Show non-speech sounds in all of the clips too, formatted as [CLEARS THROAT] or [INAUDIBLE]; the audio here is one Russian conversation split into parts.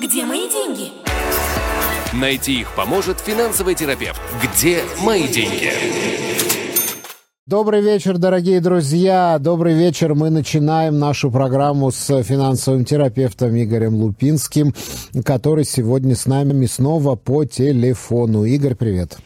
Где мои деньги? Найти их поможет финансовый терапевт. Где мои деньги? Добрый вечер, дорогие друзья. Добрый вечер. Мы начинаем нашу программу с финансовым терапевтом Игорем Лупинским, который сегодня с нами снова по телефону. Игорь, привет.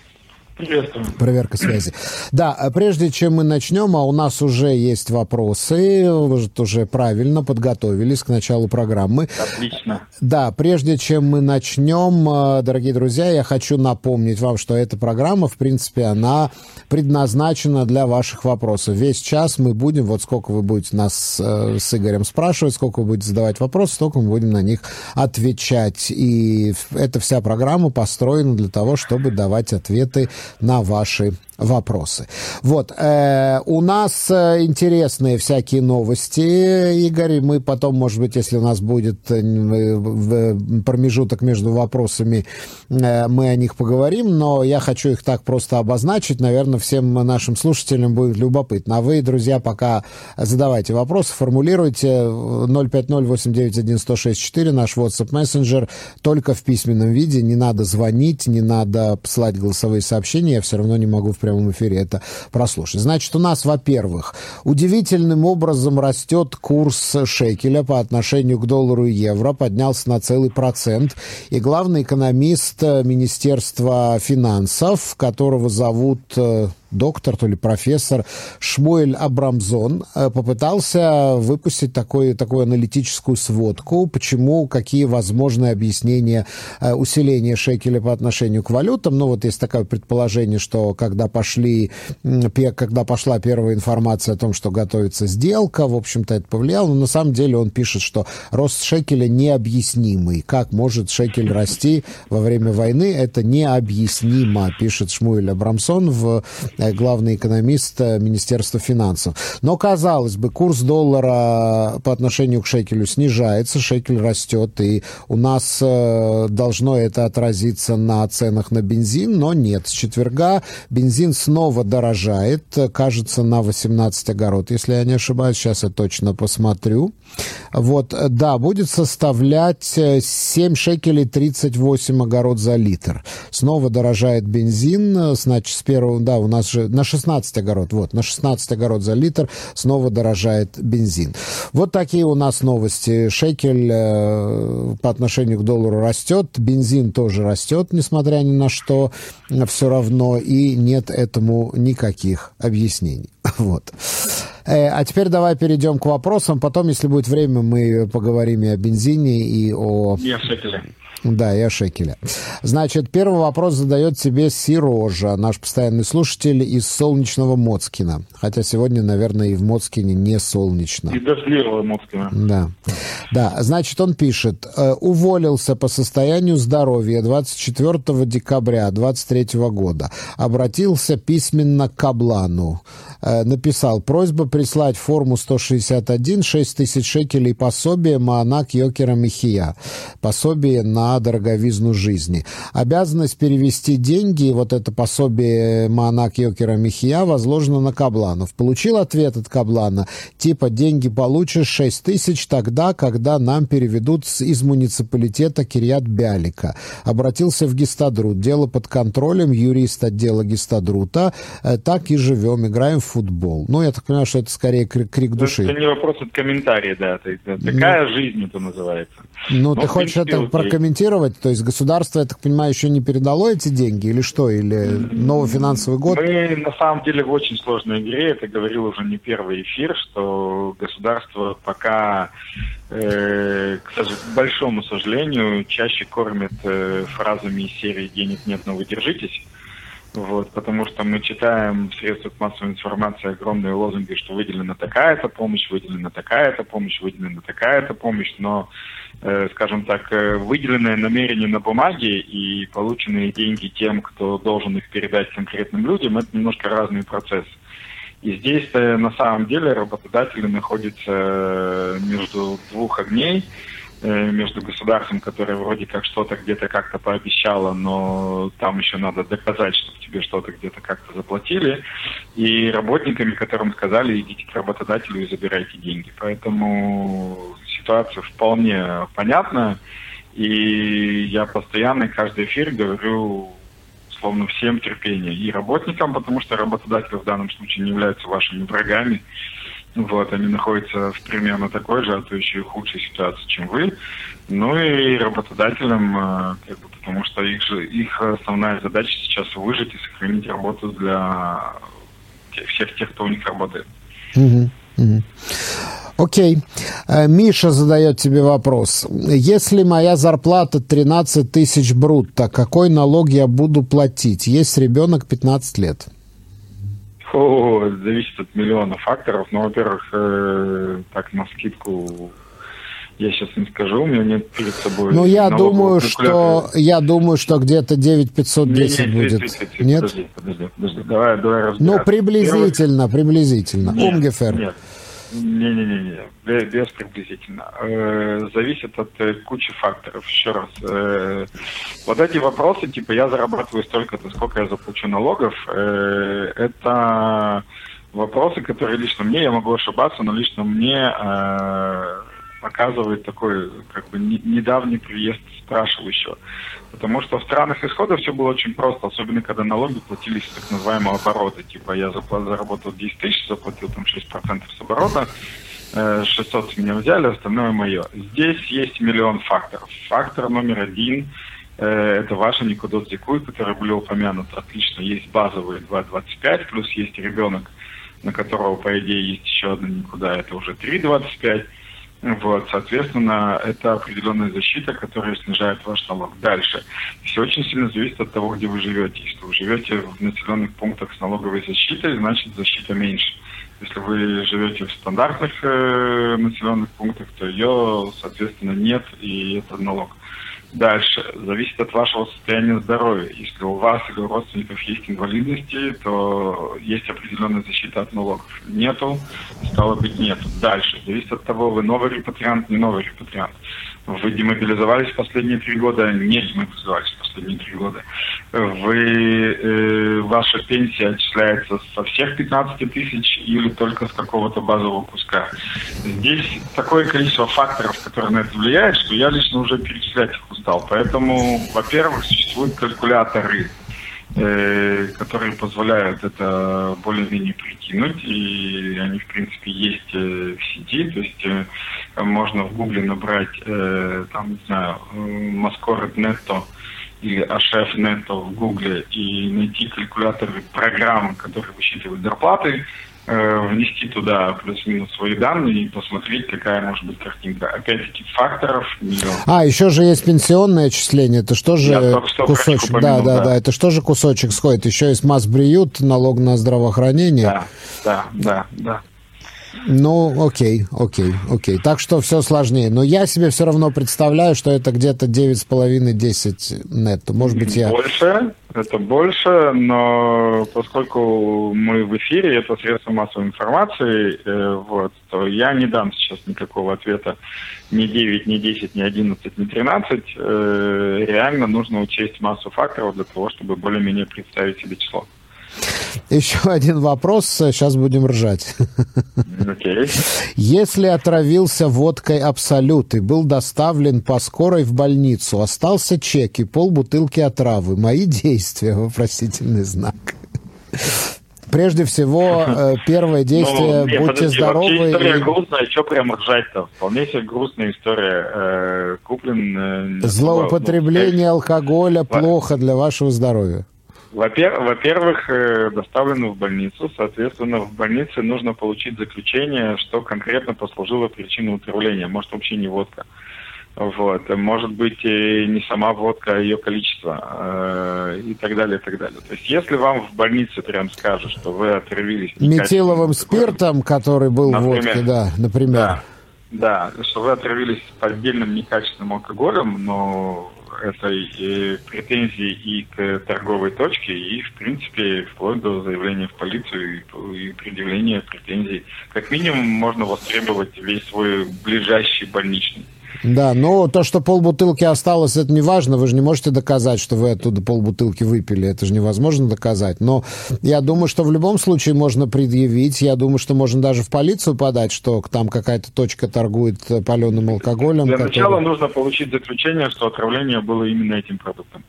Приветствую. Проверка связи. Да, а прежде чем мы начнем, а у нас уже есть вопросы, вы уже правильно подготовились к началу программы. Отлично. Да, прежде чем мы начнем, э, дорогие друзья, я хочу напомнить вам, что эта программа, в принципе, она предназначена для ваших вопросов. Весь час мы будем, вот сколько вы будете нас э, с Игорем спрашивать, сколько вы будете задавать вопросы, столько мы будем на них отвечать. И эта вся программа построена для того, чтобы давать ответы на ваши вопросы. Вот, э, у нас э, интересные всякие новости, Игорь, мы потом, может быть, если у нас будет э, промежуток между вопросами, э, мы о них поговорим, но я хочу их так просто обозначить, наверное, всем нашим слушателям будет любопытно. А вы, друзья, пока задавайте вопросы, формулируйте. 050-891-1064, наш WhatsApp мессенджер, только в письменном виде, не надо звонить, не надо посылать голосовые сообщения, я все равно не могу в прямом эфире это прослушать. Значит, у нас, во-первых, удивительным образом растет курс шекеля по отношению к доллару и евро, поднялся на целый процент. И главный экономист Министерства финансов, которого зовут э, доктор, то ли профессор Шмуэль Абрамзон э, попытался выпустить такой, такую аналитическую сводку, почему, какие возможные объяснения э, усиления шекеля по отношению к валютам. Ну, вот есть такое предположение, что когда пошли, когда пошла первая информация о том, что готовится сделка, в общем-то, это повлияло, но на самом деле он пишет, что рост шекеля необъяснимый. Как может шекель расти во время войны, это необъяснимо, пишет Шмуэль Абрамсон в Э, главный экономист э, Министерства финансов. Но, казалось бы, курс доллара по отношению к шекелю снижается, шекель растет, и у нас э, должно это отразиться на ценах на бензин, но нет. С четверга бензин снова дорожает, кажется, на 18 огород, если я не ошибаюсь, сейчас я точно посмотрю. Вот, да, будет составлять 7 шекелей 38 огород за литр. Снова дорожает бензин, значит, с первого, да, у нас на 16 огород, вот, на 16 огород за литр снова дорожает бензин. Вот такие у нас новости. Шекель э, по отношению к доллару растет, бензин тоже растет, несмотря ни на что, все равно, и нет этому никаких объяснений. [LAUGHS] Вот. Э, а теперь давай перейдем к вопросам. Потом, если будет время, мы поговорим и о бензине, и о... И о шекеле. Да, и о шекеле. Значит, первый вопрос задает себе Сирожа, наш постоянный слушатель из солнечного Моцкина. Хотя сегодня, наверное, и в Моцкине не солнечно. И дождливого Моцкина. Да. Да, значит, он пишет. «Э, уволился по состоянию здоровья 24 декабря 23 года. Обратился письменно к Каблану. Э, написал. Просьба прислать форму 161, 6 тысяч шекелей пособие Маанак Йокера Михия. Пособие на дороговизну жизни. Обязанность перевести деньги, вот это пособие Маанак Йокера Михия, возложено на Кабланов. Получил ответ от Каблана, типа деньги получишь 6 тысяч тогда, когда нам переведут из муниципалитета Кирьят Бялика. Обратился в Гистадрут. Дело под контролем, юрист отдела Гистадрута. Э, так и живем, играем в футбол. Ну, я так понимаю, что это скорее крик, крик души. Это не вопрос, это комментарий, да. Такая ну, жизнь это называется. Ну, ну ты хочешь принципе, это прокомментировать? компенсировать? То есть государство, я так понимаю, еще не передало эти деньги или что? Или новый финансовый год? Мы на самом деле в очень сложной игре. Это говорил уже не первый эфир, что государство пока, э, к большому сожалению, чаще кормит э, фразами из серии «денег нет, но вы держитесь». Вот, потому что мы читаем в средствах массовой информации огромные лозунги, что выделена такая-то помощь, выделена такая-то помощь, выделена такая-то помощь, но Э, скажем так, э, выделенное намерение на бумаге и полученные деньги тем, кто должен их передать конкретным людям, это немножко разный процесс. И здесь на самом деле работодатели находятся между двух огней, э, между государством, которое вроде как что-то где-то как-то пообещало, но там еще надо доказать, чтобы тебе что-то где-то как-то заплатили, и работниками, которым сказали, идите к работодателю и забирайте деньги. Поэтому ситуация вполне понятна. И я постоянно, каждый эфир говорю словно всем терпение. И работникам, потому что работодатели в данном случае не являются вашими врагами. Вот, они находятся в примерно такой же, а то еще и худшей ситуации, чем вы. Ну и работодателям, э, как бы, потому что их, же, их основная задача сейчас выжить и сохранить работу для всех тех, кто у них работает. Угу, угу. Окей. Э, Миша задает тебе вопрос. Если моя зарплата 13 тысяч брутто, какой налог я буду платить? Есть ребенок 15 лет. О, зависит от миллиона факторов. Ну, во-первых, э, так на скидку я сейчас не скажу, у меня нет перед собой. Ну, я думаю, что я думаю, что где-то 9510 не, не, будет. Подожди, нет? Подожди, подожди, подожди. Давай, давай Ну, приблизительно, приблизительно. Умгефер. Нет. Не-не-не, без приблизительно. Э, зависит от э, кучи факторов. Еще раз. Э, вот эти вопросы, типа я зарабатываю столько-то, сколько я заплачу налогов, э, это вопросы, которые лично мне, я могу ошибаться, но лично мне э, показывает такой как бы недавний приезд спрашивал еще. Потому что в странах исхода все было очень просто, особенно когда налоги платились так называемого оборота. Типа я заработал 10 тысяч, заплатил там 6% с оборота, 600 с меня взяли, остальное мое. Здесь есть миллион факторов. Фактор номер один э, это ваша Никудот Зикуй, которые были упомянуты. Отлично, есть базовые 2,25, плюс есть ребенок, на которого, по идее, есть еще одна никуда, это уже 3,25. Вот, соответственно, это определенная защита, которая снижает ваш налог. Дальше. Все очень сильно зависит от того, где вы живете. Если вы живете в населенных пунктах с налоговой защитой, значит защита меньше. Если вы живете в стандартных э, населенных пунктах, то ее, соответственно, нет, и это налог. Дальше. Зависит от вашего состояния здоровья. Если у вас или у родственников есть инвалидности, то есть определенная защита от налогов. Нету, стало быть, нету. Дальше. Зависит от того, вы новый репатриант, не новый репатриант. Вы демобилизовались последние три года, не демобилизовались последние три года. Вы, э, ваша пенсия отчисляется со всех 15 тысяч или только с какого-то базового куска. Здесь такое количество факторов, которые на это влияют, что я лично уже перечислять их устал. Поэтому, во-первых, существуют калькуляторы Э, которые позволяют это более-менее прикинуть, и они, в принципе, есть э, в сети, то есть э, можно в Гугле набрать, там, не знаю, Mascoret Netto или HF Netto в Гугле и найти калькуляторы программ, которые высчитывают зарплаты, внести туда плюс-минус свои данные и посмотреть, какая может быть картинка. Опять-таки факторов миллион. А, еще же есть пенсионное отчисление. Это что же Я кусочек? Да, да, да, да. Это что же кусочек сходит? Еще есть масс-бриют, налог на здравоохранение. Да, да, да, да. Ну, окей, окей, окей. Так что все сложнее. Но я себе все равно представляю, что это где-то 9,5-10 нетто. Может быть, я... Больше, это больше, но поскольку мы в эфире, это средство массовой информации, э, вот, то я не дам сейчас никакого ответа ни 9, ни 10, ни 11, ни 13. Э, реально нужно учесть массу факторов для того, чтобы более-менее представить себе число. Еще [LAUGHS] один вопрос, сейчас будем ржать. Okay. Если отравился водкой Абсолют и был доставлен по скорой в больницу, остался чек и полбутылки отравы. Мои [LAUGHS] действия, вопросительный знак. Прежде всего, э, первое ну, действие, ну, нет, будьте подожди, здоровы. История и... грустная, что прям ржать-то? Вполне себе грустная история. Э, куплен... Э, Злоупотребление ну, алкоголя плохо для вашего здоровья. Во-первых, э, доставлены в больницу. Соответственно, в больнице нужно получить заключение, что конкретно послужило причиной отравления. Может, вообще не водка. Вот. Может быть, не сама водка, а ее количество э, и так далее, и так далее. То есть, если вам в больнице прям скажут, что вы отравились... Метиловым спиртом, который был например, в водке, да, например. Да, да, что вы отравились поддельным некачественным алкоголем, но это и претензии и к торговой точке, и, в принципе, вплоть до заявления в полицию и, и предъявления претензий. Как минимум, можно востребовать весь свой ближайший больничный. Да, но то, что полбутылки осталось, это не важно. Вы же не можете доказать, что вы оттуда полбутылки выпили. Это же невозможно доказать. Но я думаю, что в любом случае можно предъявить. Я думаю, что можно даже в полицию подать, что там какая-то точка торгует паленым алкоголем. Для который... начала нужно получить заключение, что отравление было именно этим продуктом.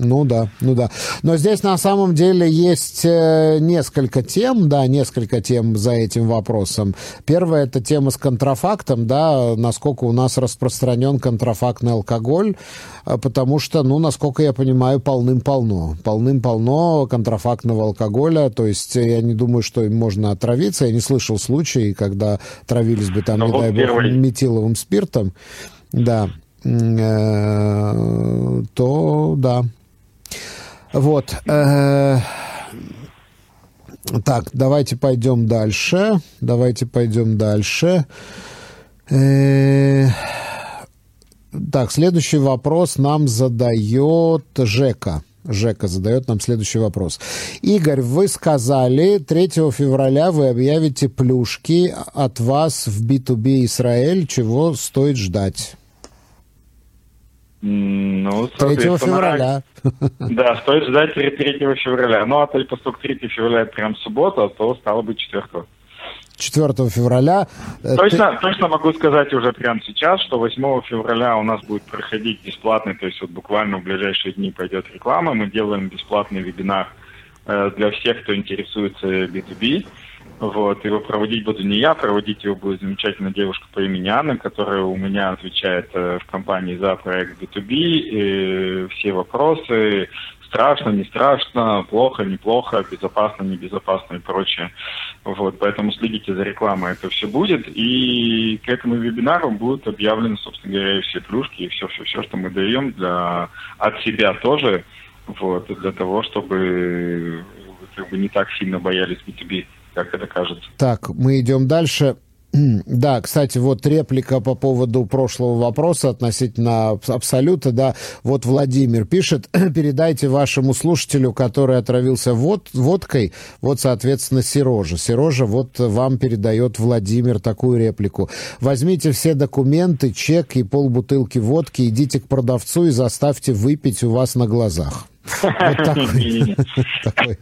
Ну да, ну да. Но здесь на самом деле есть э, несколько тем, да, несколько тем за этим вопросом. Первая это тема с контрафактом, да, насколько у нас распространен контрафактный алкоголь, э, потому что, ну, насколько я понимаю, полным-полно. Полным-полно контрафактного алкоголя, то есть я не думаю, что им можно отравиться. Я не слышал случаев, когда травились бы там, Но не вот дай бог, метиловым спиртом. Да э, то да, вот. Э, так, давайте пойдем дальше. Давайте пойдем дальше. Э, так, следующий вопрос нам задает Жека. Жека задает нам следующий вопрос. Игорь, вы сказали, 3 февраля вы объявите плюшки от вас в B2B Израиль. Чего стоит ждать? Ну, 3 февраля. Да, стоит ждать 3 февраля. Ну, а то, поскольку 3 февраля это прям суббота, то стало быть 4 4 февраля. Э, точно, ты... точно могу сказать уже прямо сейчас, что 8 февраля у нас будет проходить бесплатный, то есть вот буквально в ближайшие дни пойдет реклама. Мы делаем бесплатный вебинар э, для всех, кто интересуется B2B. Вот, его проводить буду не я, проводить его будет замечательная девушка по имени Анна, которая у меня отвечает э, в компании за проект B2B, и все вопросы, страшно, не страшно, плохо, неплохо, безопасно, небезопасно и прочее. Вот, поэтому следите за рекламой, это все будет. И к этому вебинару будут объявлены, собственно говоря, все плюшки и все-все-все, что мы даем для, от себя тоже, вот, для того, чтобы как бы не так сильно боялись B2B как это кажется. Так, мы идем дальше. [CLEARS THROAT] Да, кстати, вот реплика по поводу прошлого вопроса относительно абсолюта, да, вот Владимир пишет, [CLEARS THROAT] передайте вашему слушателю, который отравился вод, водкой, вот, соответственно, Серожа. Серожа вот вам передает Владимир такую реплику. Возьмите все документы, чек и полбутылки водки, идите к продавцу и заставьте выпить у вас на глазах. [LAUGHS]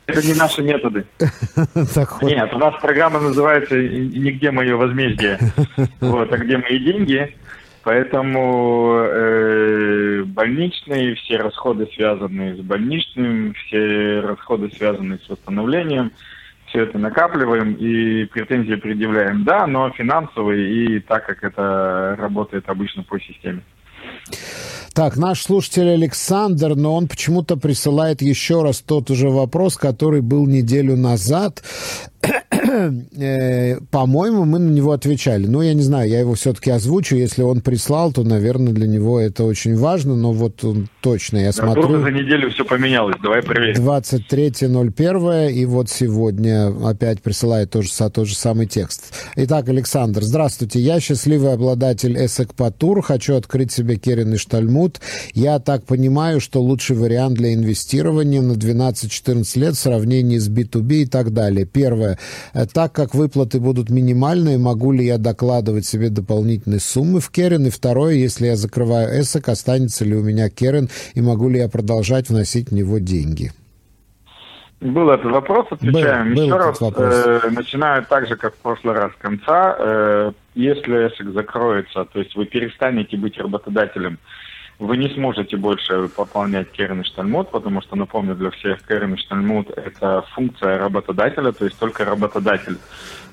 Это не наши методы. [LAUGHS] Нет, у нас программа называется «Нигде мое возмездие». [LAUGHS] Вот, а где мои деньги? Поэтому э, больничные, все расходы, связанные с больничным, все расходы, связанные с восстановлением, все это накапливаем и претензии предъявляем. Да, но финансовые и так, как это работает обычно по системе. Так, наш слушатель Александр, но он почему-то присылает еще раз тот же вопрос, который был неделю назад. Э, по-моему, мы на него отвечали. Ну, я не знаю, я его все-таки озвучу. Если он прислал, то, наверное, для него это очень важно. Но вот он точно, я смотрю... Вдруг за неделю все поменялось. Давай проверим. 23.01. И вот сегодня опять присылает тот же, тот же самый текст. Итак, Александр, здравствуйте. Я счастливый обладатель Эсэкпатур. Хочу открыть себе Керен и Штальмут. Я так понимаю, что лучший вариант для инвестирования на 12-14 лет в сравнении с B2B и так далее. Первое Э, так как выплаты будут минимальные, могу ли я докладывать себе дополнительные суммы в Керен? И второе, если я закрываю эсок, останется ли у меня Керен, и могу ли я продолжать вносить в него деньги? Был этот вопрос, отвечаем был, еще был раз. Э, начинаю так же, как в прошлый раз, с конца. Э, если эсок закроется, то есть вы перестанете быть работодателем, вы не сможете больше пополнять Керн Штальмут, потому что, напомню для всех, Керн Штальмут – это функция работодателя, то есть только работодатель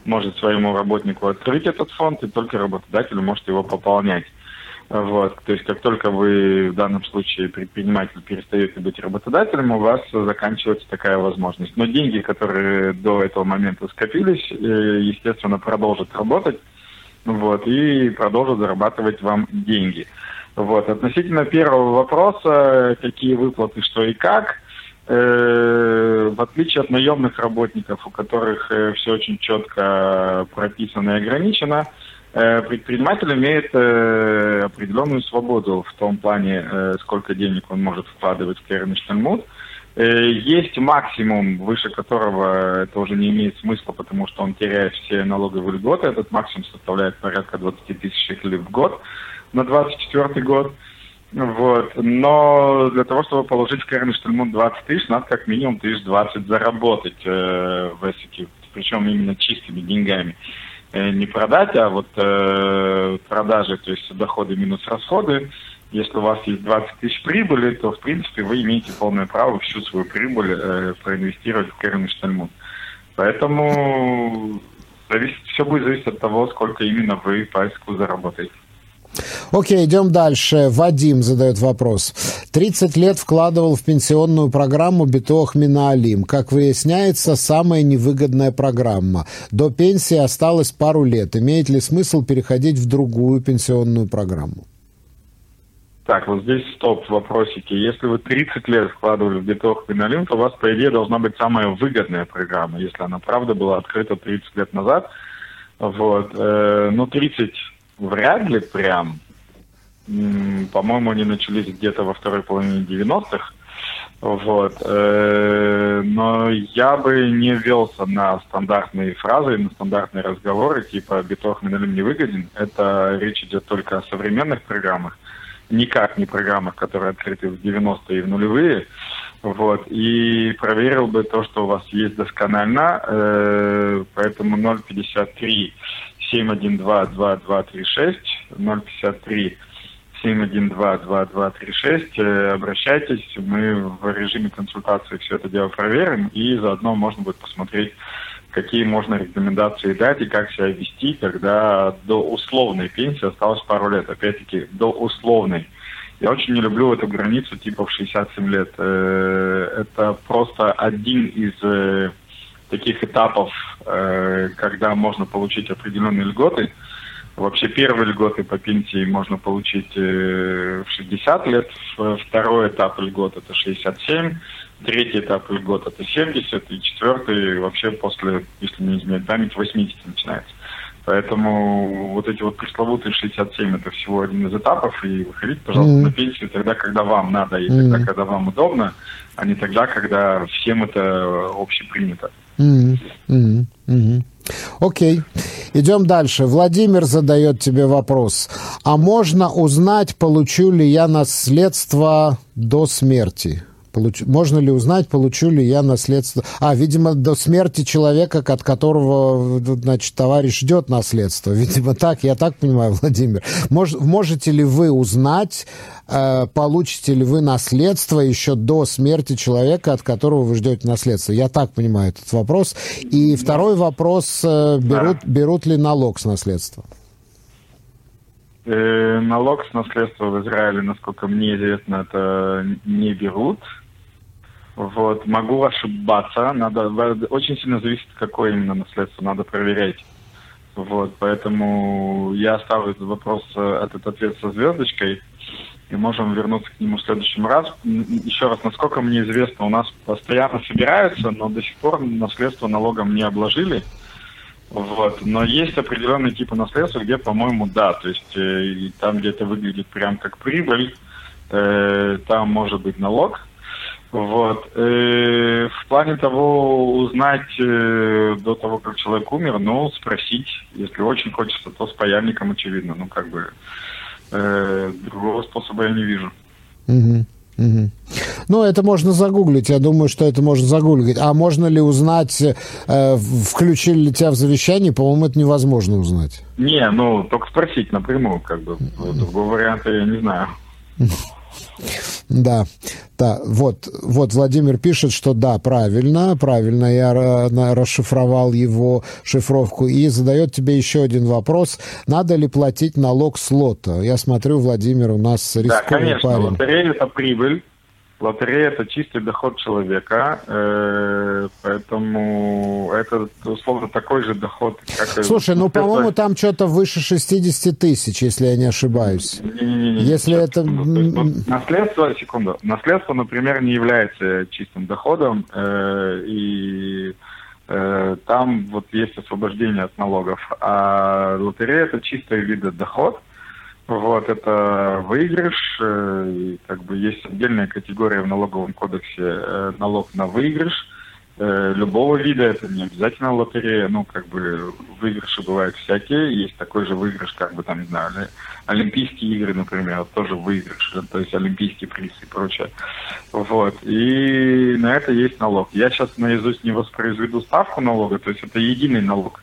может своему работнику открыть этот фонд, и только работодатель может его пополнять. Вот. То есть как только вы в данном случае предприниматель перестаете быть работодателем, у вас заканчивается такая возможность. Но деньги, которые до этого момента скопились, э, естественно, продолжат работать вот, и продолжат зарабатывать вам деньги. Вот. Относительно первого вопроса, какие выплаты, что и как, э, в отличие от наемных работников, у которых э, все очень четко прописано и ограничено, э, предприниматель имеет э, определенную свободу в том плане, э, сколько денег он может вкладывать в Кернштейнмут. Э, есть максимум, выше которого это уже не имеет смысла, потому что он теряет все налоговые льготы. Этот максимум составляет порядка 20 тысяч шекелей в год. На 24 год. Вот. Но для того, чтобы положить в Кернштельмут 20 тысяч, надо как минимум тысяч 20 заработать э, в Эссике, причем именно чистыми деньгами. Э, не продать, а вот э, продажи, то есть доходы минус расходы. Если у вас есть 20 тысяч прибыли, то, в принципе, вы имеете полное право всю свою прибыль э, проинвестировать в Кернштельмут. Поэтому зависит, все будет зависеть от того, сколько именно вы по Эссику заработаете. Окей, идем дальше. Вадим задает вопрос. 30 лет вкладывал в пенсионную программу Битох Минаалим. Как выясняется, самая невыгодная программа. До пенсии осталось пару лет. Имеет ли смысл переходить в другую пенсионную программу? Так, вот здесь стоп, вопросики. Если вы 30 лет вкладывали в биток Миналим, то у вас, по идее, должна быть самая выгодная программа, если она, правда, была открыта 30 лет назад. Вот. Э, ну, 30 вряд ли прям. По-моему, они начались где-то во второй половине 90-х. Вот. Э, но я бы не велся на стандартные фразы, на стандартные разговоры, типа «биток миналим не выгоден». Это речь идет только о современных программах, никак не программах, которые открыты в 90-е и в нулевые. Вот. И проверил бы то, что у вас есть досконально. Э, поэтому 053 712-2236, 053 712-2236. Обращайтесь, мы в режиме консультации все это дело проверим, и заодно можно будет посмотреть, какие можно рекомендации дать и как себя вести, когда до условной пенсии осталось пару лет. Опять-таки, до условной. Я очень не люблю эту границу типа в 67 лет. Э, это просто один из э, таких этапов, э, когда можно получить определенные льготы. Вообще первые льготы по пенсии можно получить э, в 60 лет, второй этап льгот это 67, третий этап льгот это 70, и четвертый вообще после, если не изменять память, 80 начинается. Поэтому вот эти вот пресловутые 67 это всего один из этапов, и выходите, пожалуйста, mm-hmm. на пенсию тогда, когда вам надо, и mm-hmm. тогда, когда вам удобно, а не тогда, когда всем это общепринято. Окей. Идем дальше. Владимир задает тебе вопрос. А можно узнать, получу ли я наследство до смерти? Получ... Можно ли узнать, получу ли я наследство? А, видимо, до смерти человека, от которого, значит, товарищ ждет наследство. [LAUGHS] Видимо, так, я так понимаю, [LAUGHS] Владимир. Мож... Можете ли вы узнать, э, получите ли вы наследство еще до смерти человека, от которого вы ждете наследство? Я так понимаю этот вопрос. И второй вопрос, э, берут, берут ли налог с наследства? Э, налог с наследства в Израиле, насколько мне известно, это не берут. Вот, могу ошибаться, надо, очень сильно зависит, какое именно наследство, надо проверять. Вот, поэтому я оставлю этот вопрос, э, этот ответ со звездочкой, и можем вернуться к нему в следующем раз. Еще раз, насколько мне известно, у нас постоянно собираются, но до сих пор наследство налогом не обложили. Вот. Но есть определенные типы наследства, где, по-моему, да, то есть э, там, где это выглядит прям как прибыль, э, там может быть налог, вот. Э, в плане того, узнать э, до того, как человек умер, ну, спросить, если очень хочется, то с паяльником, очевидно. Ну, как бы, э, другого способа я не вижу. Угу. Угу. Ну, это можно загуглить. Я думаю, что это можно загуглить. А можно ли узнать, э, включили ли тебя в завещание? По-моему, это невозможно узнать. Не, ну, только спросить напрямую, как бы. Другого варианта я не знаю. [LAUGHS] Да, да, вот, вот Владимир пишет, что да, правильно, правильно, я расшифровал его шифровку и задает тебе еще один вопрос. Надо ли платить налог с лота? Я смотрю, Владимир у нас рисковый да, конечно, парень. лотерея – это прибыль, Лотерея – это чистый доход человека, э, поэтому это, условно, такой же доход, как... Слушай, ну, по-моему, там что-то выше 60 тысяч, если я не ошибаюсь. Не-не-не. Если это... Наследство, секунду, наследство, например, не является чистым доходом, э, и э, там вот есть освобождение от налогов, а лотерея – это чистый вид доход – вот, это выигрыш. Э, как бы есть отдельная категория в налоговом кодексе э, налог на выигрыш. э, любого вида, это не обязательно лотерея, ну, как бы выигрыши бывают всякие, есть такой же выигрыш, как бы там, не знаю, Олимпийские игры, например, тоже выигрыш, то есть олимпийский приз и прочее. Вот, и на это есть налог. Я сейчас наизусть не воспроизведу ставку налога, то есть это единый налог.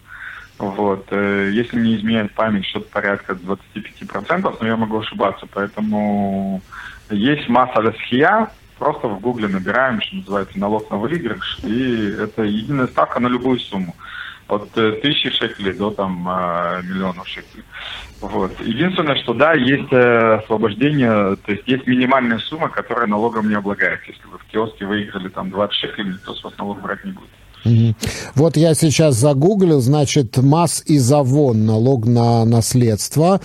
Вот. Э, если не изменяет память, что-то порядка 25%, но я могу ошибаться. Поэтому есть масса лесхия, просто в гугле набираем, что называется, налог на выигрыш, и это единая ставка на любую сумму. От э, тысячи шекелей до там э, миллионов шекелей. Вот. Единственное, что да, есть освобождение, то есть есть минимальная сумма, которая налогом не облагается. Если вы в киоске выиграли там 20 шекелей, то с вас налог брать не будет. Вот я сейчас загуглил, значит, масс и завон, налог на наследство,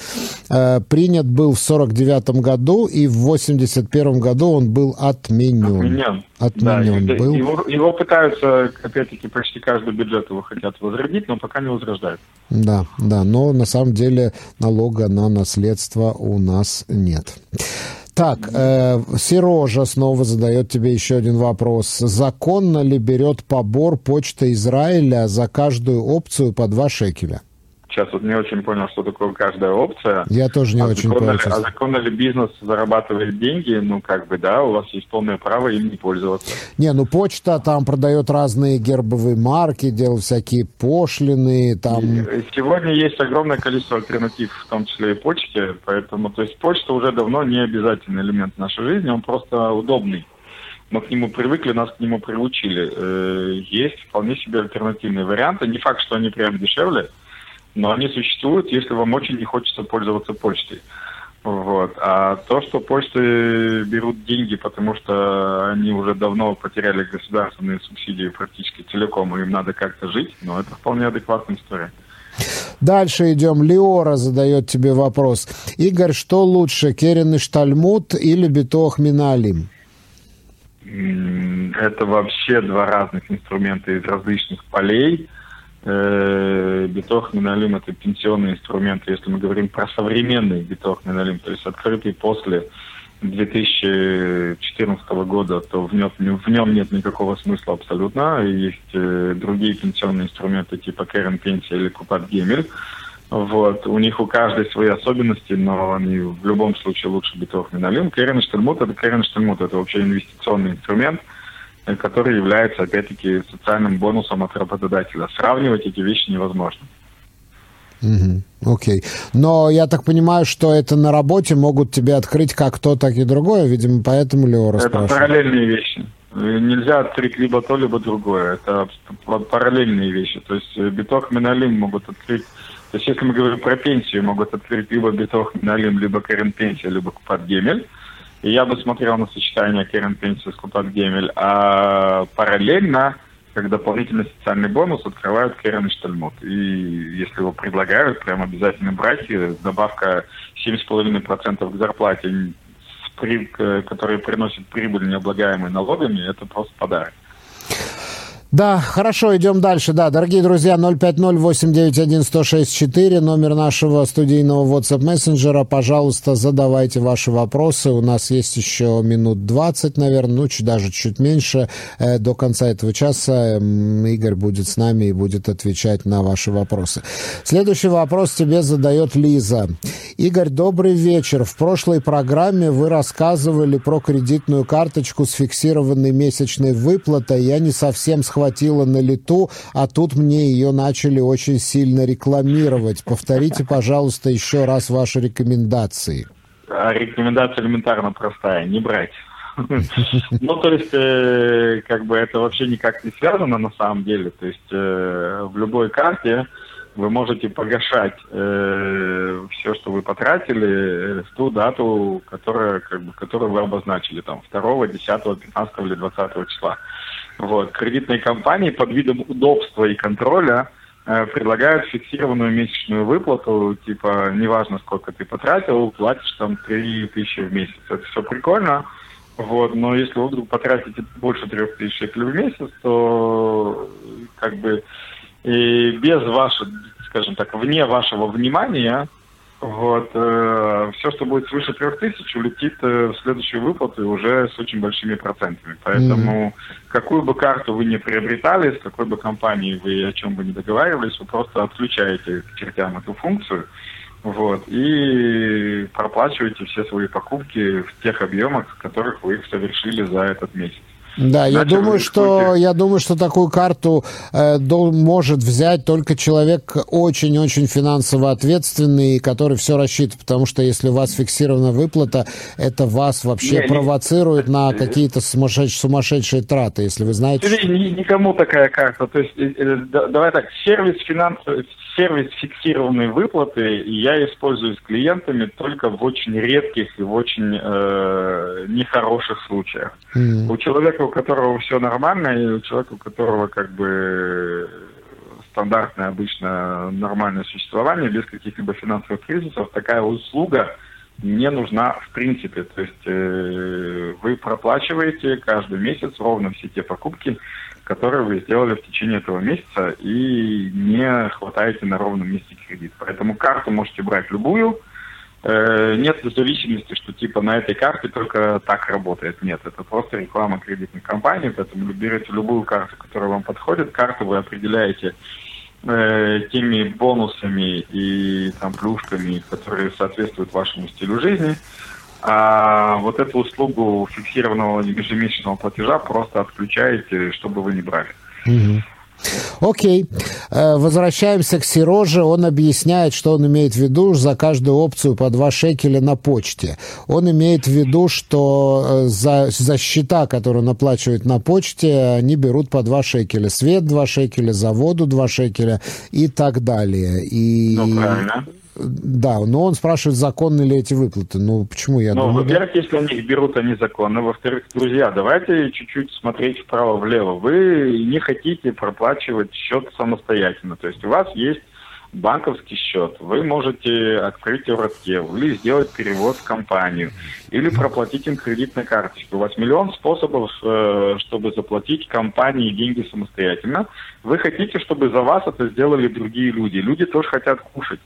э, принят был в 49 году, и в 81 году он был отменен. Отменен. Отменен да, был. Его, его пытаются, опять-таки, почти каждый бюджет его хотят возродить, но пока не возрождают. Да, да, но на самом деле налога на наследство у нас нет. Так, э, Сережа снова задает тебе еще один вопрос. Законно ли берет побор Почта Израиля за каждую опцию по 2 шекеля? Сейчас вот не очень понял, что такое каждая опция. Я тоже не а очень понял. А законно ли бизнес зарабатывает деньги? Ну, как бы, да, у вас есть полное право им не пользоваться. Не, ну почта там продает разные гербовые марки, делает всякие пошлины, там... Сегодня есть огромное количество альтернатив, в том числе и почте, поэтому, то есть почта уже давно не обязательный элемент нашей жизни, он просто удобный мы к нему привыкли, нас к нему приучили. Э, есть вполне себе альтернативные варианты. Не факт, что они прям дешевле, но они существуют, если вам очень не хочется пользоваться почтой. Вот. А то, что почты берут деньги, потому что они уже давно потеряли государственные субсидии практически целиком, и им надо как-то жить, но это вполне адекватная история. Дальше идем. Леора задает тебе вопрос. Игорь, что лучше, Керен и Штальмут или Бетох Миналим? Это вообще два разных инструмента из различных полей. Э, биток Миналим – это пенсионный инструмент, если мы говорим про современный биток Миналим, то есть открытый после 2014 года, то в нем, в нем нет никакого смысла абсолютно. Есть э, другие пенсионные инструменты типа Кэрен Пенсия или Купат Гемель. Вот. У них у каждой свои особенности, но они в любом случае лучше биток Миналим. Кэрен Штельмут – это Кэрен Штельмут, это вообще инвестиционный инструмент – который является, опять-таки, социальным бонусом от работодателя. Сравнивать эти вещи невозможно. Окей. Okay. Но я так понимаю, что это на работе могут тебе открыть как то, так и другое. Видимо, поэтому Леора Это параллельные вещи. Нельзя открыть либо то, либо другое. Это параллельные вещи. То есть э, биток Миналим могут открыть то есть, если мы говорим про пенсию, могут открыть либо биток Миналим, либо Карен Пенсия, либо Купат Гемель. И я бы смотрел на сочетание Керен Пенси с Купак Гемель, а параллельно, как дополнительный социальный бонус, открывают Керен Штальмут. И если его предлагают, прям обязательно брать, добавка 7,5% к зарплате, который приносит прибыль, необлагаемый налогами, это просто подарок. Да, хорошо, идем дальше. Да, дорогие друзья, 050-891-1064, номер нашего студийного WhatsApp мессенджера. Пожалуйста, задавайте ваши вопросы. У нас есть еще минут 20, наверное, ну, чуть, даже чуть меньше. Э, до конца этого часа Игорь будет с нами и будет отвечать на ваши вопросы. Следующий вопрос тебе задает Лиза. Игорь, добрый вечер. В прошлой программе вы рассказывали про кредитную карточку с фиксированной месячной выплатой. Я не совсем схватил хватило на лету, а тут мне ее начали очень сильно рекламировать. Повторите, пожалуйста, еще раз ваши рекомендации. А рекомендация элементарно простая, не брать. Ну, то есть, э, как бы это вообще никак не связано на самом деле. То есть, э, в любой карте вы можете погашать э, все, что вы потратили, в ту дату, которая, как бы, которую вы обозначили, там, 2, 10, 15 или 20 числа. Вот. Кредитные компании под видом удобства и контроля э, предлагают фиксированную месячную выплату, типа, неважно, сколько ты потратил, платишь там 3 тысячи в месяц. Это все прикольно, вот, но если вы вдруг потратите больше 3 тысяч в месяц, то как бы и без вашего, скажем так, вне вашего внимания Вот, э, все, что будет свыше трех тысяч, улетит э, в следующую выплату уже с очень большими процентами. Поэтому mm. какую бы карту вы не приобретали, с какой бы компанией вы о чем бы не договаривались, вы просто отключаете к чертям эту функцию, вот, и проплачиваете все свои покупки в тех объемах, в которых вы их совершили за этот месяц. Да, я думаю, что я думаю, что такую карту э, может взять только человек очень-очень финансово ответственный, который все рассчитывает, потому что если у вас фиксирована выплата, это вас вообще не, провоцирует не, на какие-то сумасшедшие, сумасшедшие траты, если вы знаете. Никому такая карта. То есть, э, э, давай так, сервис финансовый сервис фиксированной выплаты я использую с клиентами только в очень редких и в очень э, нехороших случаях. Mm-hmm. У человека, у которого все нормально, и у человека, у которого как бы стандартное обычно нормальное существование без каких-либо финансовых кризисов, такая услуга не нужна в принципе. То есть э, вы проплачиваете каждый месяц ровно все те покупки, которые вы сделали в течение этого месяца и не хватаете на ровном месте кредит. Поэтому карту можете брать любую. Э, нет зависимости, что типа на этой карте только так работает. Нет, это просто реклама кредитной компании, поэтому берете любую карту, которая вам подходит. Карту вы определяете э, теми бонусами и там плюшками, которые соответствуют вашему стилю жизни. А вот эту услугу фиксированного ежемесячного платежа просто отключаете, чтобы вы не брали. Окей. Э, возвращаемся к Сероже. Он объясняет, что он имеет в виду за каждую опцию по 2 шекеля на почте. Он имеет в виду, что э, за, за счета, которые он оплачивает на почте, они берут по 2 шекеля. Свет 2 шекеля, за воду 2 шекеля и так далее. И... Ну, правильно. Да, но он спрашивает, законны ли эти выплаты. Ну, почему я ну, думаю... во-первых, да? если они их берут, они законны. Во-вторых, друзья, давайте чуть-чуть смотреть вправо-влево. Вы не хотите проплачивать счет самостоятельно. То есть у вас есть банковский счет, вы можете открыть Евротел или сделать перевод в компанию, или проплатить им кредитной карточкой. У вас миллион способов, э, чтобы заплатить компании деньги самостоятельно. Вы хотите, чтобы за вас это сделали другие люди. Люди тоже хотят кушать.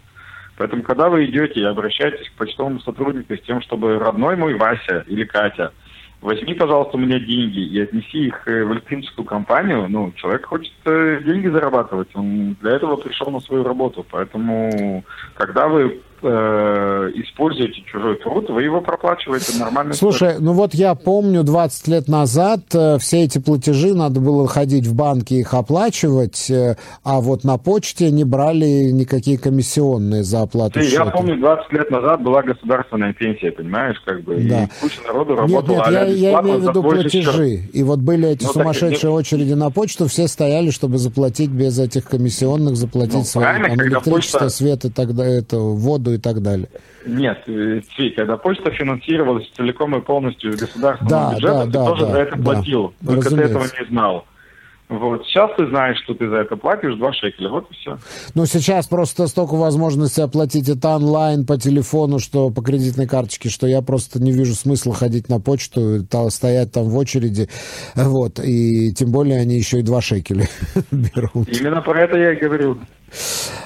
Поэтому, когда вы идете и обращаетесь к почтовому сотруднику с тем, чтобы родной мой Вася или Катя, возьми, пожалуйста, у меня деньги и отнеси их э, в электрическую компанию, ну, человек хочет э, деньги зарабатывать, он для этого пришел на свою работу. Поэтому, когда вы э, используете чужой труд, вы его проплачиваете нормально. Слушай, ну вот я помню, 20 лет назад э, все эти платежи надо было ходить в банки их оплачивать, э, а вот на почте не брали никакие комиссионные за оплату Ты, счета. Я помню, 20 лет назад была государственная пенсия, понимаешь, как бы, да. и куча народу работала Нет, нет, я, я имею в виду платежи. И вот были эти ну, сумасшедшие так, очереди на почту, все стояли, чтобы заплатить без этих комиссионных, заплатить ну, свои там, электричество, почта... свет и тогда это, воду воду и так далее. Нет, Цви, когда почта финансировалась целиком и полностью из государственного да, бюджета, да, ты да, тоже да, за это платил, да, только разумеется. ты этого не знал. Вот. Сейчас ты знаешь, что ты за это платишь 2 шекеля. Вот и все. Ну, сейчас просто столько возможностей оплатить это онлайн, по телефону, что по кредитной карточке, что я просто не вижу смысла ходить на почту, стоять там в очереди. Вот. И тем более они еще и 2 шекеля [LAUGHS] берут. Именно про это я и говорил.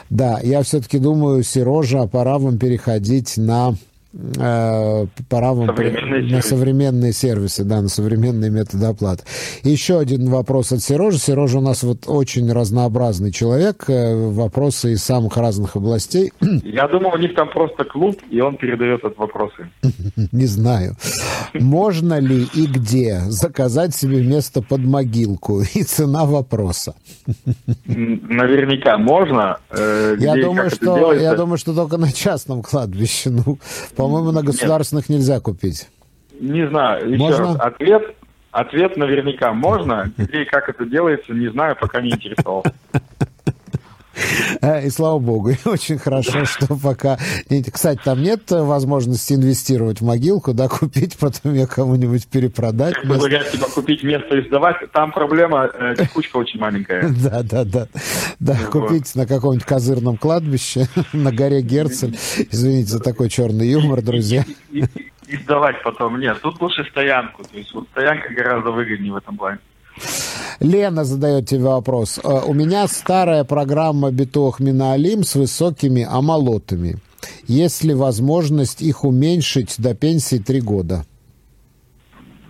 Да, я все-таки думаю, Сережа, пора вам переходить на э, пора вам современные на сервисы. современные сервисы, да, на современные методы оплаты. Еще один вопрос от Сережи. Сережа у нас вот очень разнообразный человек, э, вопросы из самых разных областей. [CLEARS THROAT] Я думал, у них там просто клуб, и он передает от вопросы. [LAUGHS] Не знаю. Можно ли и где заказать себе место под могилку? И цена вопроса. Наверняка можно. Э, я думаю, что я думаю, что только на частном кладбище. Ну, по-моему, на государственных Нет. нельзя купить. Не знаю. Еще можно? раз. Ответ, ответ наверняка можно. И как это делается, не знаю, пока не интересовался. [LAUGHS] И слава богу, и очень хорошо, что пока... Кстати, там нет возможности инвестировать в могилку, да, купить, потом ее кому-нибудь перепродать. Предлагать типа купить место и сдавать. Там проблема, э, [LAUGHS] текучка очень маленькая. Да, да, да. Да, купить на каком-нибудь козырном кладбище [LAUGHS] на горе Герцель. Извините за такой черный юмор, друзья. И сдавать потом. Нет, тут лучше стоянку. То есть вот стоянка гораздо выгоднее в этом плане. Лена задает тебе вопрос. Э, у меня старая программа Битох Миналим с высокими амалотами. Есть ли возможность их уменьшить до пенсии три года?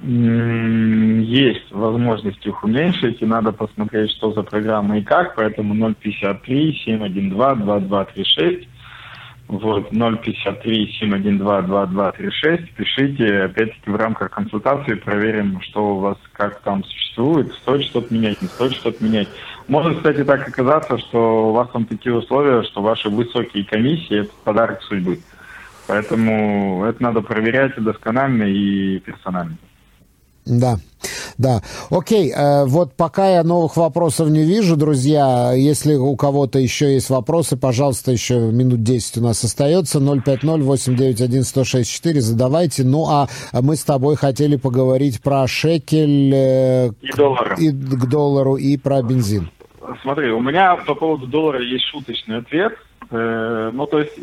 Есть возможность их уменьшить, и надо посмотреть, что за программа и как, поэтому 053 712 2236 вот, 053-712-2236. Пишите, опять-таки, в рамках консультации проверим, что у вас, как там существует, стоит что-то менять, не стоит что-то менять. Может, кстати, так оказаться, что у вас там такие условия, что ваши высокие комиссии – это подарок судьбы. Поэтому это надо проверять досконально и персонально. Да, да. Окей, э, вот пока я новых вопросов не вижу, друзья, если у кого-то еще есть вопросы, пожалуйста, еще минут 10 у нас остается, 050-891-1064, задавайте. Ну, а мы с тобой хотели поговорить про шекель э, и, доллар. и к доллару и про бензин. Смотри, у меня по поводу доллара есть шуточный ответ. Э, ну, то есть,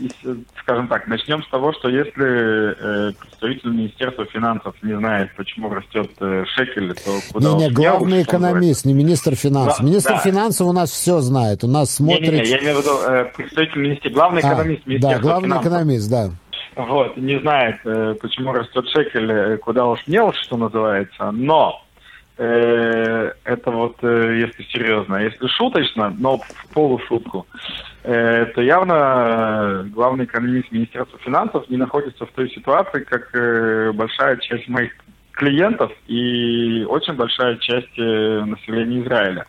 скажем так, начнем с того, что если э, представитель Министерства финансов не знает, почему растет э, шекель, то куда Не, не, главный экономист, не министр финансов. Да, министр да. финансов у нас все знает, у нас смотрит... Не, не, не я имею в виду представитель министерства, главный а, экономист Министерства Да, главный финансов. экономист, да. Вот, не знает, почему растет шекель, куда уж мел, что называется, но это вот если серьезно. Если шуточно, но в полушутку, то явно э, главный экономист Министерства финансов не находится в той ситуации, как э, большая часть моих клиентов и очень большая часть населения Израиля.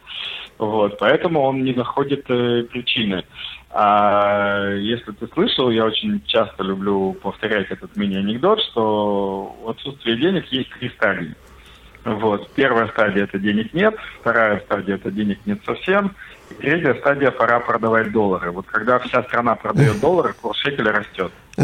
Вот, поэтому он не находит причины. А если ты слышал, я очень часто люблю повторять этот мини-анекдот, что в отсутствии денег есть три стадии. Вот. Первая стадия – это денег нет, вторая стадия – это денег нет совсем, третья стадия – пора продавать доллары. Вот когда вся страна продает доллары, курс шекеля растет. [LAUGHS]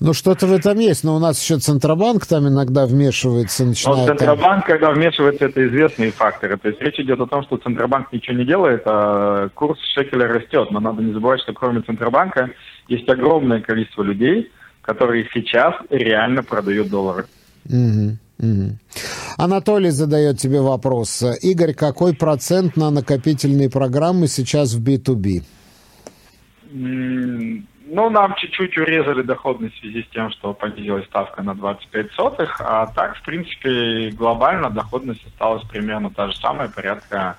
Ну, что-то в этом есть, но у нас еще Центробанк там иногда вмешивается, начинает... Но Центробанк, там... когда вмешивается, это известные факторы. То есть речь идет о том, что Центробанк ничего не делает, а курс шекеля растет. Но надо не забывать, что кроме Центробанка есть огромное количество людей, которые сейчас реально продают доллары. Угу, Анатолий задает тебе вопрос. Игорь, какой процент на накопительные программы сейчас в B2B? Ну, нам чуть-чуть урезали доходность в связи с тем, что понизилась ставка на 25 сотых, а так, в принципе, глобально доходность осталась примерно та же самая, порядка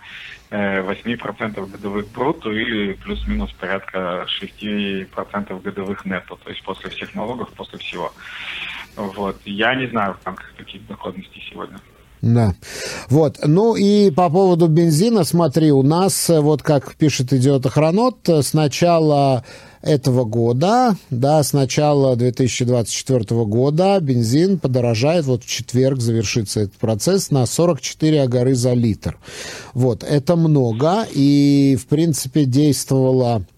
8% годовых брутто или плюс-минус порядка 6% годовых нетто, то есть после всех налогов, после всего. Вот. Я не знаю в рамках каких доходностей сегодня. Да. Вот. Ну и по поводу бензина, смотри, у нас, вот как пишет идиот Охранот, сначала этого года, да, с начала 2024 года бензин подорожает, вот в четверг завершится этот процесс, на 44 агары за литр. Вот, это много, и, в принципе, действовало Э,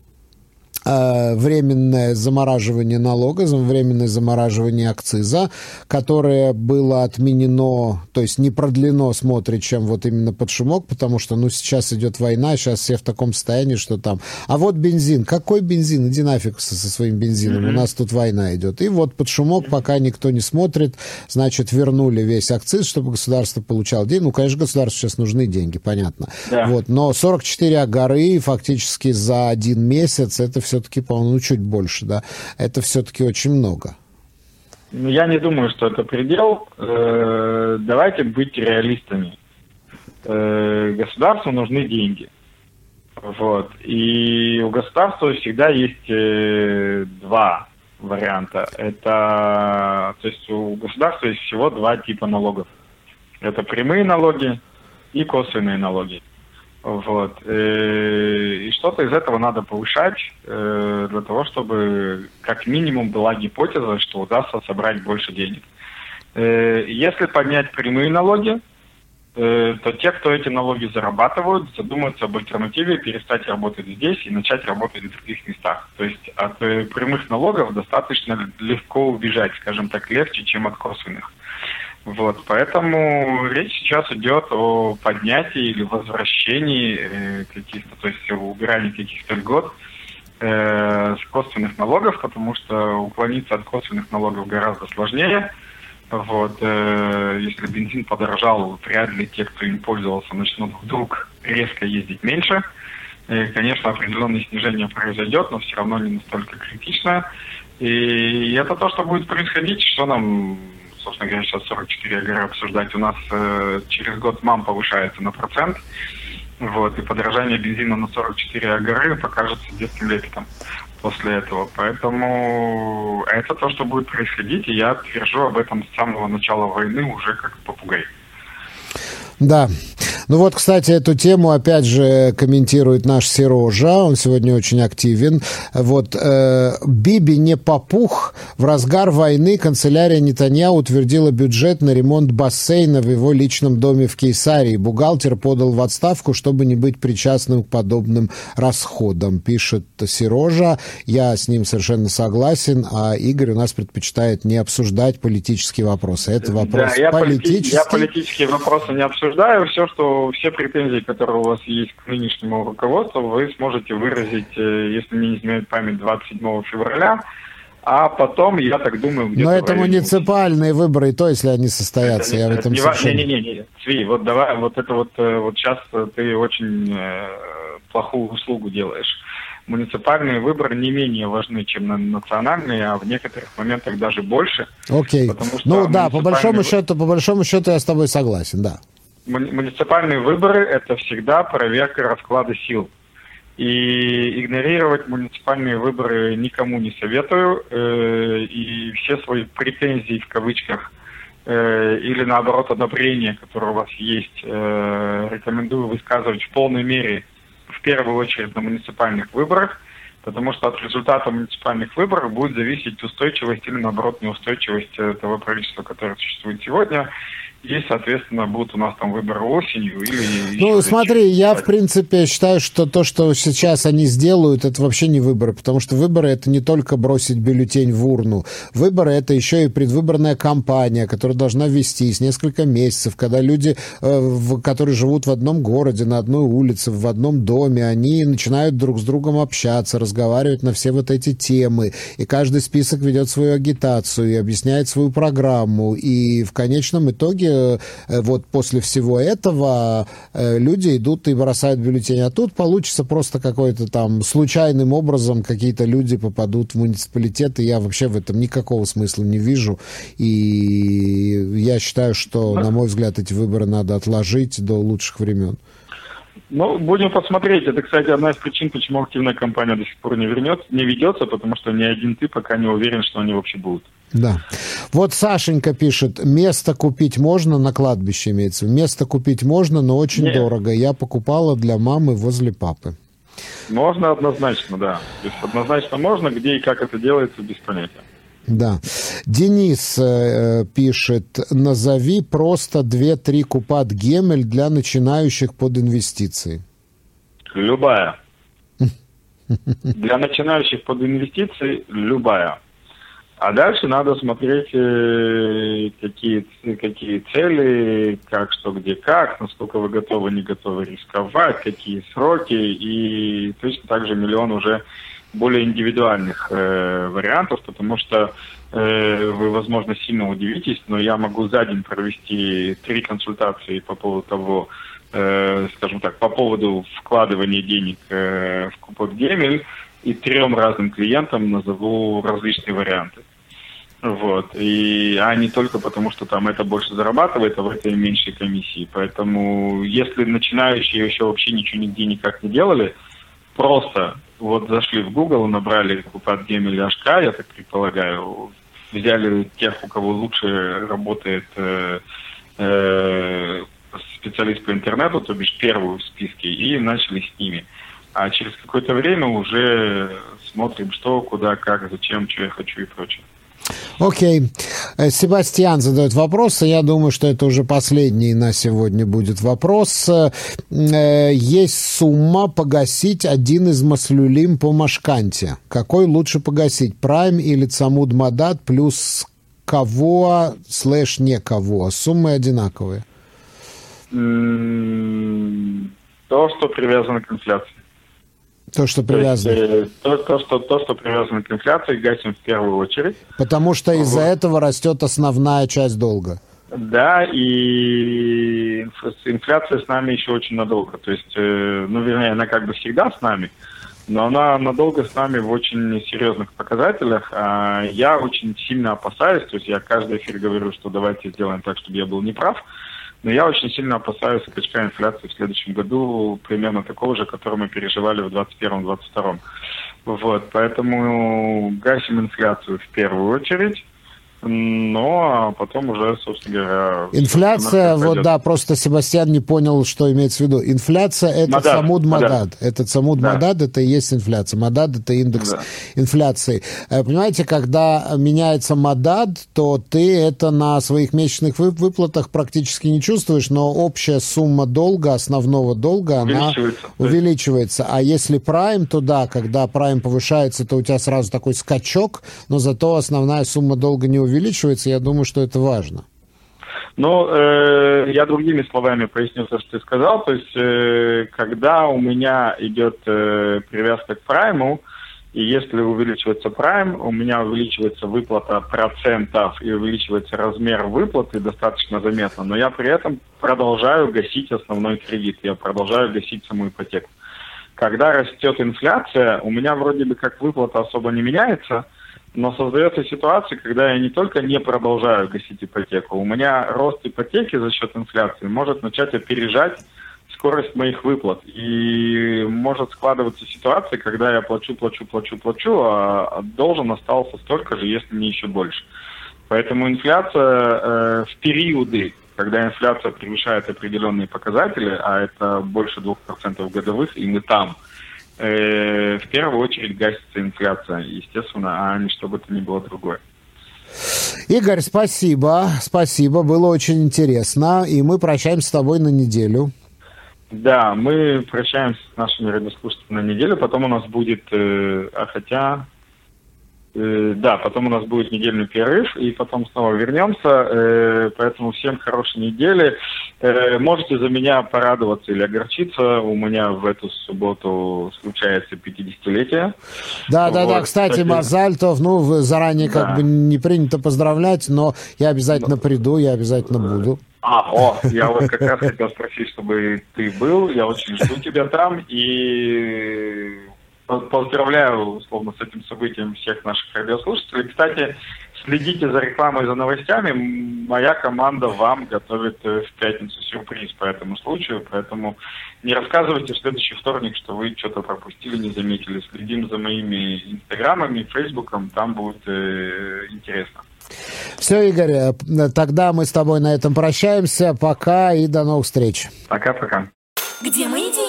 временное замораживание налога, временное замораживание акциза, которое было отменено, то есть не продлено, смотрит, чем вот именно под шумок, потому что, ну, сейчас идет война, сейчас все в таком состоянии, что там... А вот бензин. Какой бензин? Иди нафиг со, со своим бензином, mm-hmm. у нас тут война идет. И вот под шумок, пока никто не смотрит, значит, вернули весь акциз, чтобы государство получало деньги. Ну, конечно, государству сейчас нужны деньги, понятно. Да. Вот, но 44 горы фактически за один месяц, это все-таки, по-моему, ну, чуть больше, да, это все-таки очень много. Ну, я не думаю, что это предел. Э, давайте быть реалистами. Э, государству нужны деньги. Вот. И у государства всегда есть э, два варианта. Это, то есть у государства есть всего два типа налогов. Это прямые налоги и косвенные налоги. Вот. Э, и что-то из этого надо повышать э, для того, чтобы как минимум была гипотеза, что удастся собрать больше денег. Э, если поднять прямые налоги, то те, кто эти налоги зарабатывают, задумаются об альтернативе, перестать работать здесь и начать работать в других местах. То есть от прямых налогов достаточно легко убежать, скажем так, легче, чем от косвенных. Вот, поэтому речь сейчас идет о поднятии или возвращении э, каких-то, то есть убирании каких-то льгот э, с косвенных налогов, потому что уклониться от косвенных налогов гораздо сложнее. Вот, э, если бензин подорожал, вряд ли те, кто им пользовался, начнут вдруг резко ездить меньше. конечно, определенное снижение произойдет, но все равно не настолько критичное. И это то, что будет происходить, что нам, собственно говоря, сейчас 44 агры обсуждать. У нас э, через год МАМ повышается на процент. Вот, и подорожание бензина на 44 агры покажется детским лепетом после этого. Поэтому это то, что будет происходить, и я твержу об этом с самого начала войны уже как попугай. Да. Ну вот, кстати, эту тему опять же комментирует наш Серожа, он сегодня очень активен. Вот э, Биби не попух. В разгар войны канцелярия Нетанья утвердила бюджет на ремонт бассейна в его личном доме в Кейсарии. Бухгалтер подал в отставку, чтобы не быть причастным к подобным расходам, пишет Серожа. Я с ним совершенно согласен, а Игорь у нас предпочитает не обсуждать политические вопросы. Это вопрос да, я политический. Я политические вопросы не обсуждаю. Все, что все претензии, которые у вас есть к нынешнему руководству, вы сможете выразить, э, если мне не изменяет память, 27 февраля. А потом, я так думаю. Но это муниципальные выборы, и то, если они состоятся, это, я в этом не совершенно... Не-не-не, Цви, вот давай, вот это вот, э, вот сейчас ты очень э, плохую услугу делаешь. Муниципальные выборы не менее важны, чем национальные, а в некоторых моментах даже больше. Окей. Ну да, по большому счету, по большому счету я с тобой согласен, да муниципальные выборы – это всегда проверка расклада сил. И игнорировать муниципальные выборы никому не советую. Э, и все свои претензии в кавычках э, или наоборот одобрения, которые у вас есть, э, рекомендую высказывать в полной мере в первую очередь на муниципальных выборах, потому что от результата муниципальных выборов будет зависеть устойчивость или наоборот неустойчивость того правительства, которое существует сегодня и, соответственно, будут у нас там выборы осенью или... Ну, смотри, я, в принципе, считаю, что то, что сейчас они сделают, это вообще не выборы, потому что выборы — это не только бросить бюллетень в урну. Выборы — это еще и предвыборная кампания, которая должна вестись несколько месяцев, когда люди, э, которые живут в одном городе, на одной улице, в одном доме, они начинают друг с другом общаться, разговаривать на все вот эти темы, и каждый список ведет свою агитацию и объясняет свою программу, и в конечном итоге Э, вот после всего этого э, люди идут и бросают бюллетени. А тут получится просто какой-то там случайным образом какие-то люди попадут в муниципалитет, и я вообще в этом никакого смысла не вижу. И я считаю, что, на мой взгляд, эти выборы надо отложить до лучших времен. Ну, будем посмотреть. Это, кстати, одна из причин, почему активная кампания до сих пор не вернется, не ведется, потому что ни один ты пока не уверен, что они вообще будут. Да. Вот Сашенька пишет, место купить можно, на кладбище имеется. Место купить можно, но очень Нет. дорого. Я покупала для мамы возле папы. Можно однозначно, да. То есть однозначно можно, где и как это делается, без понятия. Да. Денис э, пишет, назови просто 2-3 купат Гемель для начинающих под инвестиции. Любая. [LAUGHS] Для начинающих под инвестиции любая. А дальше надо смотреть, э, какие, какие цели, как, что, где, как, насколько вы готовы, не готовы рисковать, какие сроки, и точно так же миллион уже более индивидуальных э, вариантов, потому что э, вы, возможно, сильно удивитесь, но я могу за день провести три консультации по поводу того, э, скажем так, по поводу вкладывания денег э, в Кубок Гемель, и трем разным клиентам назову различные варианты. Вот. И, а не только потому, что там это больше зарабатывает, а в этой меньшей комиссии. Поэтому, если начинающие еще вообще ничего нигде никак не делали, просто вот зашли в Google, набрали Купат Гем или HK, я так предполагаю, взяли тех, у кого лучше работает э, э, специалист по интернету, то бишь первую в списке, и начали с ними. А через какое-то время уже смотрим, что, куда, как, зачем, что я хочу и прочее. Окей. Э, Себастьян задает вопрос, и я думаю, что это уже последний на сегодня будет вопрос. Э, есть сумма погасить один из маслюлим по Машканте. Какой лучше погасить, Прайм или Цамуд Мадат плюс кого слэш не кого? Суммы одинаковые. То, что привязано к инфляции. То, что привязано. То, есть, э, то, то, что, то, что привязано к инфляции, гасим в первую очередь. Потому что из-за вот. этого растет основная часть долга. Да, и инфляция с нами еще очень надолго. То есть, э, ну, вернее, она как бы всегда с нами, но она надолго с нами в очень серьезных показателях. А я очень сильно опасаюсь, то есть я каждый эфир говорю, что давайте сделаем так, чтобы я был неправ, но я очень сильно опасаюсь скачка инфляции в следующем году, примерно такого же, который мы переживали в 2021-2022. Вот, поэтому гасим инфляцию в первую очередь. Но потом уже, собственно говоря... Инфляция, вот да, просто Себастьян не понял, что имеется в виду. Инфляция – это Мадад, самуд Мадад. Мадад. Это самуд да. Мадад, это и есть инфляция. Мадад – это индекс да. инфляции. Э, понимаете, когда меняется Мадад, то ты это на своих месячных выплатах практически не чувствуешь, но общая сумма долга, основного долга, она увеличивается. А если прайм, то да, когда прайм повышается, то у тебя сразу такой скачок, но зато основная сумма долга не увеличивается увеличивается, я думаю, что это важно. Ну, э, я другими словами поясню то, что ты сказал. То есть, э, когда у меня идет э, привязка к прайму, и если увеличивается прайм, у меня увеличивается выплата процентов и увеличивается размер выплаты достаточно заметно, но я при этом продолжаю гасить основной кредит, я продолжаю гасить саму ипотеку. Когда растет инфляция, у меня вроде бы как выплата особо не меняется – но создается ситуация, когда я не только не продолжаю гасить ипотеку, у меня рост ипотеки за счет инфляции может начать опережать скорость моих выплат. И может складываться ситуация, когда я плачу, плачу, плачу, плачу, а должен остался столько же, если не еще больше. Поэтому инфляция э, в периоды, когда инфляция превышает определенные показатели, а это больше 2% годовых, и мы там – э, в первую очередь гасится инфляция, естественно, а не что бы то ни было другое. Игорь, спасибо, спасибо, было очень интересно, и мы прощаемся с тобой на неделю. Да, мы прощаемся с нашими радиослушателями на неделю, потом у нас будет, э, а хотя да, потом у нас будет недельный перерыв, и потом снова вернемся. Э, поэтому всем хорошей недели. Э, можете за меня порадоваться или огорчиться. У меня в эту субботу случается 50-летие. Да, вот, да, да. Кстати, кстати Мазальтов, ну, заранее да. как бы не принято поздравлять, но я обязательно но... приду, я обязательно буду. А, о, я вот как раз хотел спросить, чтобы ты был. Я очень жду тебя там. И поздравляю, условно, с этим событием всех наших радиослушателей. Кстати, следите за рекламой, за новостями. Моя команда вам готовит э, в пятницу сюрприз по этому случаю, поэтому не рассказывайте в следующий вторник, что вы что-то пропустили, не заметили. Следим за моими инстаграмами, фейсбуком, там будет э, интересно. Все, Игорь, э, тогда мы с тобой на этом прощаемся. Пока и до новых встреч. Пока-пока. Где мои деньги?